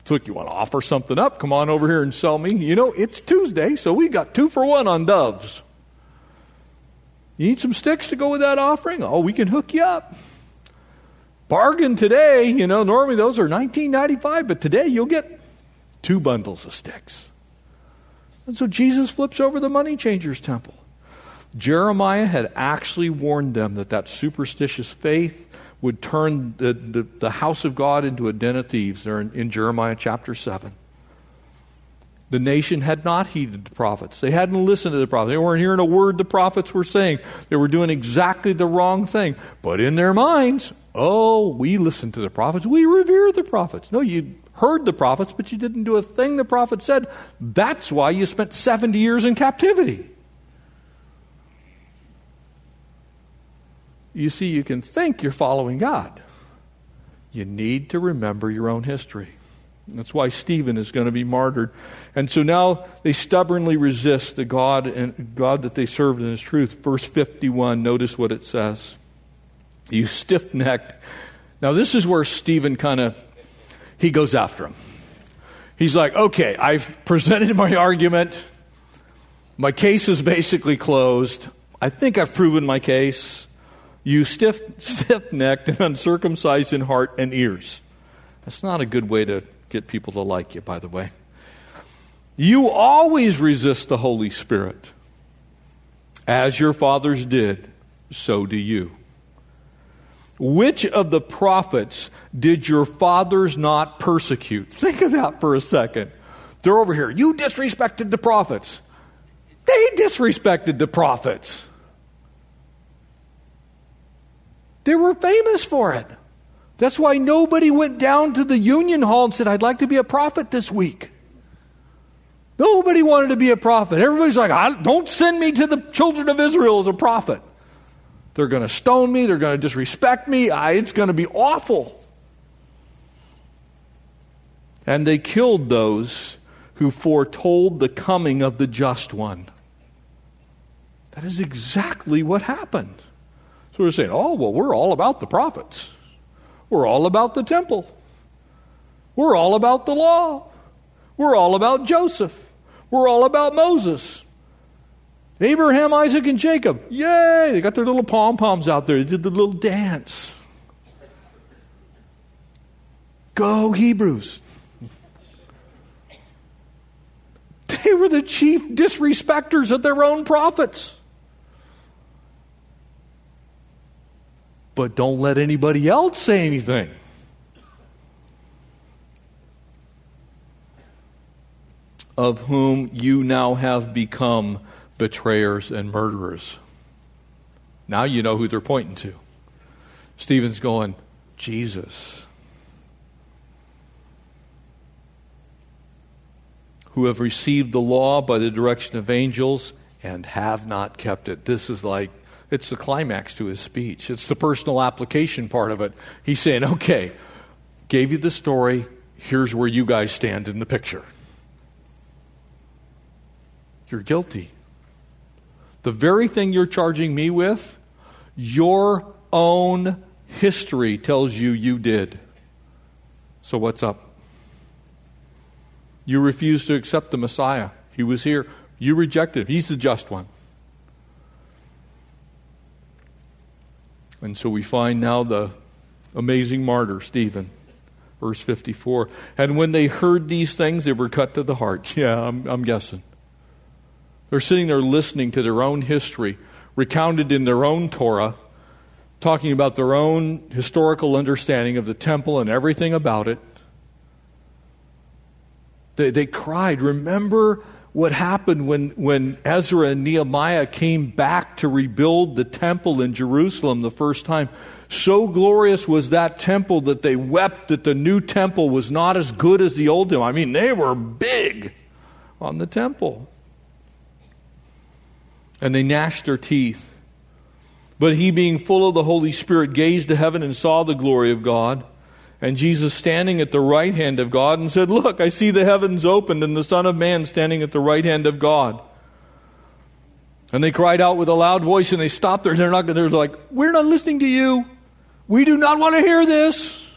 So you want to offer something up, come on over here and sell me. You know, it's Tuesday, so we got two for one on doves. You need some sticks to go with that offering? Oh, we can hook you up. Bargain today, you know, normally those are 19.95, but today you'll get two bundles of sticks. And so Jesus flips over the money changers' temple. Jeremiah had actually warned them that that superstitious faith would turn the, the, the house of God into a den of thieves there in, in Jeremiah chapter 7. The nation had not heeded the prophets. They hadn't listened to the prophets. They weren't hearing a word the prophets were saying. They were doing exactly the wrong thing. But in their minds, oh, we listen to the prophets. We revere the prophets. No, you heard the prophets, but you didn't do a thing the prophet said. That's why you spent 70 years in captivity. You see, you can think you're following God. You need to remember your own history. That's why Stephen is going to be martyred. And so now they stubbornly resist the God and God that they served in his truth. Verse 51, notice what it says. You stiff-necked. Now this is where Stephen kind of he goes after him. He's like, okay, I've presented my argument. My case is basically closed. I think I've proven my case. You stiff, stiff-necked and uncircumcised in heart and ears. That's not a good way to get people to like you, by the way. You always resist the Holy Spirit. As your fathers did, so do you. Which of the prophets did your fathers not persecute? Think of that for a second. They're over here. You disrespected the prophets. They disrespected the prophets. They were famous for it. That's why nobody went down to the union hall and said, I'd like to be a prophet this week. Nobody wanted to be a prophet. Everybody's like, don't send me to the children of Israel as a prophet. They're going to stone me. They're going to disrespect me. I, it's going to be awful. And they killed those who foretold the coming of the just one. That is exactly what happened. So we're saying, oh, well, we're all about the prophets. We're all about the temple. We're all about the law. We're all about Joseph. We're all about Moses. Abraham, Isaac, and Jacob. Yay! They got their little pom poms out there. They did the little dance. Go, Hebrews. They were the chief disrespecters of their own prophets. but don't let anybody else say anything. Of whom you now have become betrayers and murderers. Now you know who they're pointing to. Stephen's going, Jesus. Who have received the law by the direction of angels and have not kept it. This is like it's the climax to his speech. It's the personal application part of it. He's saying, okay, gave you the story. Here's where you guys stand in the picture. You're guilty. The very thing you're charging me with, your own history tells you you did. So what's up? You refused to accept the Messiah. He was here. You rejected him. He's the just one. And so we find now the amazing martyr, Stephen. Verse 54. And when they heard these things, they were cut to the heart. Yeah, I'm, I'm guessing. They're sitting there listening to their own history, recounted in their own Torah, talking about their own historical understanding of the temple and everything about it. They, they cried, Remember what happened when, when Ezra and Nehemiah came back to rebuild the temple in Jerusalem the first time. So glorious was that temple that they wept that the new temple was not as good as the old temple. I mean, they were big on the temple and they gnashed their teeth. But he, being full of the Holy Spirit, gazed to heaven and saw the glory of God, and Jesus standing at the right hand of God, and said, Look, I see the heavens opened, and the Son of Man standing at the right hand of God. And they cried out with a loud voice, and they stopped there. They're not. They're like, "We're not listening to you. We do not want to hear this."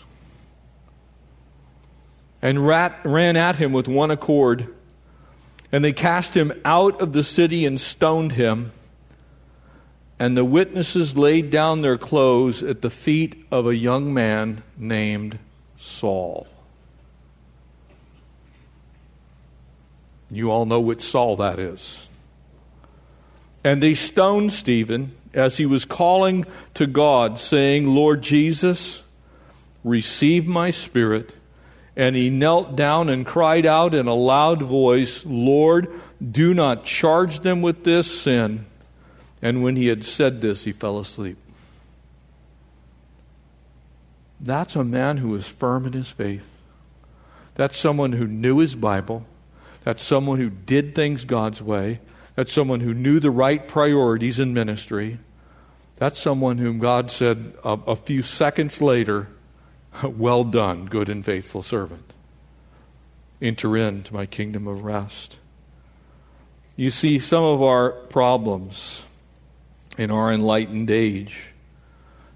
And rat, ran at him with one accord and they cast him out of the city and stoned him. And the witnesses laid down their clothes at the feet of a young man named Saul. You all know which Saul that is. And they stoned Stephen as he was calling to God, saying, Lord Jesus, receive my spirit and he knelt down and cried out in a loud voice, Lord, do not charge them with this sin. And when he had said this, he fell asleep. That's a man who was firm in his faith. That's someone who knew his Bible. That's someone who did things God's way. That's someone who knew the right priorities in ministry. That's someone whom God said a, a few seconds later, Well done, good and faithful servant. Enter into my kingdom of rest. You see, some of our problems in our enlightened age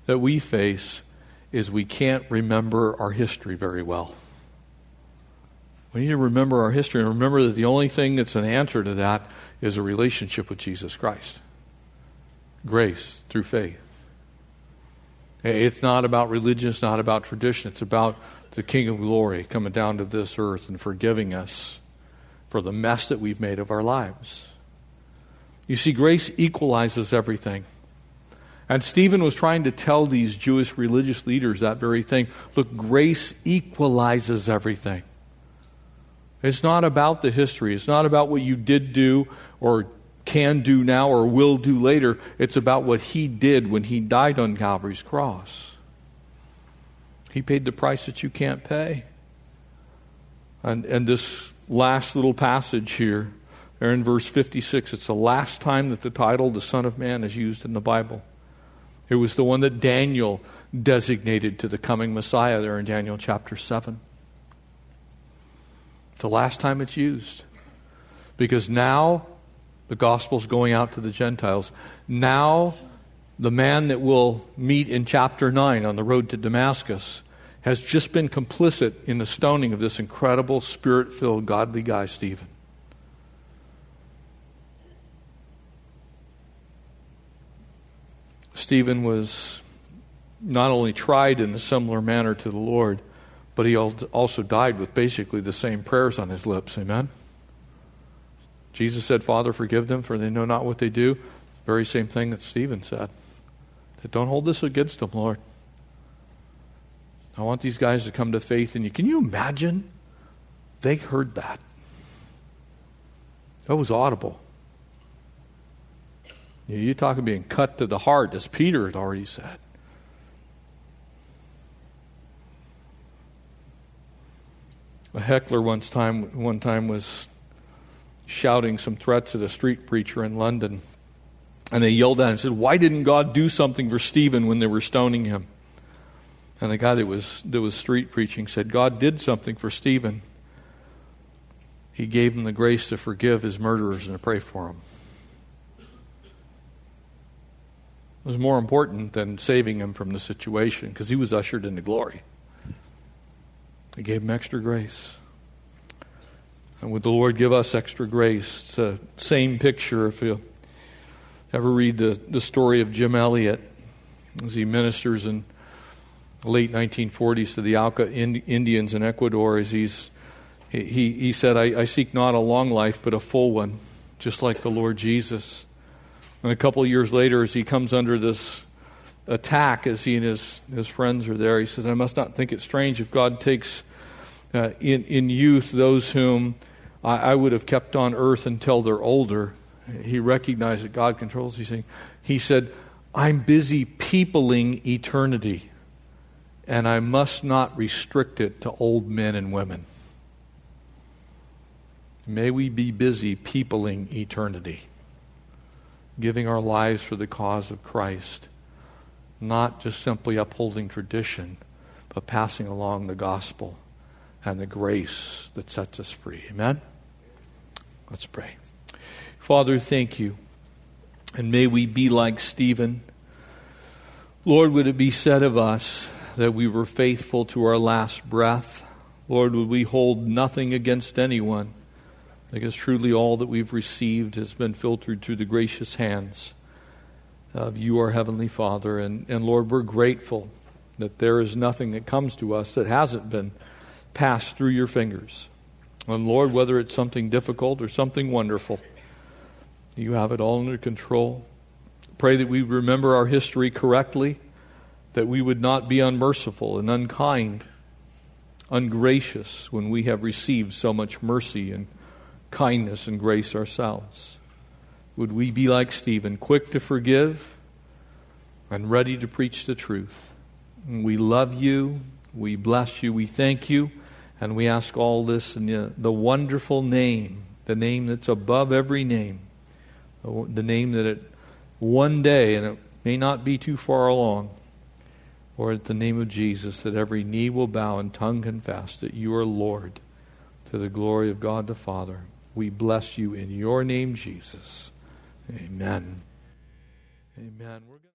that we face is we can't remember our history very well. We need to remember our history and remember that the only thing that's an answer to that is a relationship with Jesus Christ. Grace through faith. It's not about religion, it's not about tradition, it's about the King of Glory coming down to this earth and forgiving us for the mess that we've made of our lives. You see, grace equalizes everything. And Stephen was trying to tell these Jewish religious leaders that very thing. Look, grace equalizes everything. It's not about the history. It's not about what you did do or can do now or will do later. It's about what he did when he died on Calvary's cross. He paid the price that you can't pay. And, and this last little passage here, there in verse 56, it's the last time that the title, the Son of Man, is used in the Bible. It was the one that Daniel designated to the coming Messiah there in Daniel chapter 7. It's the last time it's used. Because now the gospel's going out to the Gentiles. Now, the man that we'll meet in chapter 9 on the road to Damascus has just been complicit in the stoning of this incredible, spirit filled, godly guy, Stephen. Stephen was not only tried in a similar manner to the Lord, but he also died with basically the same prayers on his lips. Amen? Jesus said, Father, forgive them, for they know not what they do. Very same thing that Stephen said. That don't hold this against them, Lord. I want these guys to come to faith in you. Can you imagine? They heard that. That was audible. You talk about being cut to the heart, as Peter had already said. A heckler once time one time was shouting some threats at a street preacher in London. And they yelled at him and said, Why didn't God do something for Stephen when they were stoning him? And the guy that was, that was street preaching said, God did something for Stephen. He gave him the grace to forgive his murderers and to pray for them. It was more important than saving him from the situation because he was ushered into glory. It gave him extra grace. And would the Lord give us extra grace? It's the same picture if you ever read the, the story of Jim Elliot as he ministers in the late 1940s to the Auca Indians in Ecuador. As he's, he, he said, I, I seek not a long life, but a full one, just like the Lord Jesus. And a couple of years later, as he comes under this attack, as he and his, his friends are there, he says, I must not think it strange if God takes uh, in, in youth those whom I, I, would have kept on earth until they're older. He recognized that God controls these things. He said, I'm busy peopling eternity, and I must not restrict it to old men and women. May we be busy peopling eternity giving our lives for the cause of Christ, not just simply upholding tradition, but passing along the gospel and the grace that sets us free. Amen? Let's pray. Father, thank you. And may we be like Stephen. Lord, would it be said of us that we were faithful to our last breath? Lord, would we hold nothing against anyone? Because truly all that we've received has been filtered through the gracious hands of you, our Heavenly Father. And, and Lord, we're grateful that there is nothing that comes to us that hasn't been passed through your fingers. And Lord, whether it's something difficult or something wonderful, you have it all under control. Pray that we remember our history correctly, that we would not be unmerciful and unkind, ungracious when we have received so much mercy and kindness and grace ourselves. Would we be like Stephen, quick to forgive and ready to preach the truth? We love you, we bless you, we thank you, and we ask all this in the, the wonderful name, the name that's above every name, the name that it one day, and it may not be too far along, or at the name of Jesus, that every knee will bow and tongue confess that you are Lord to the glory of God the Father. We bless you in your name, Jesus. Amen. Amen.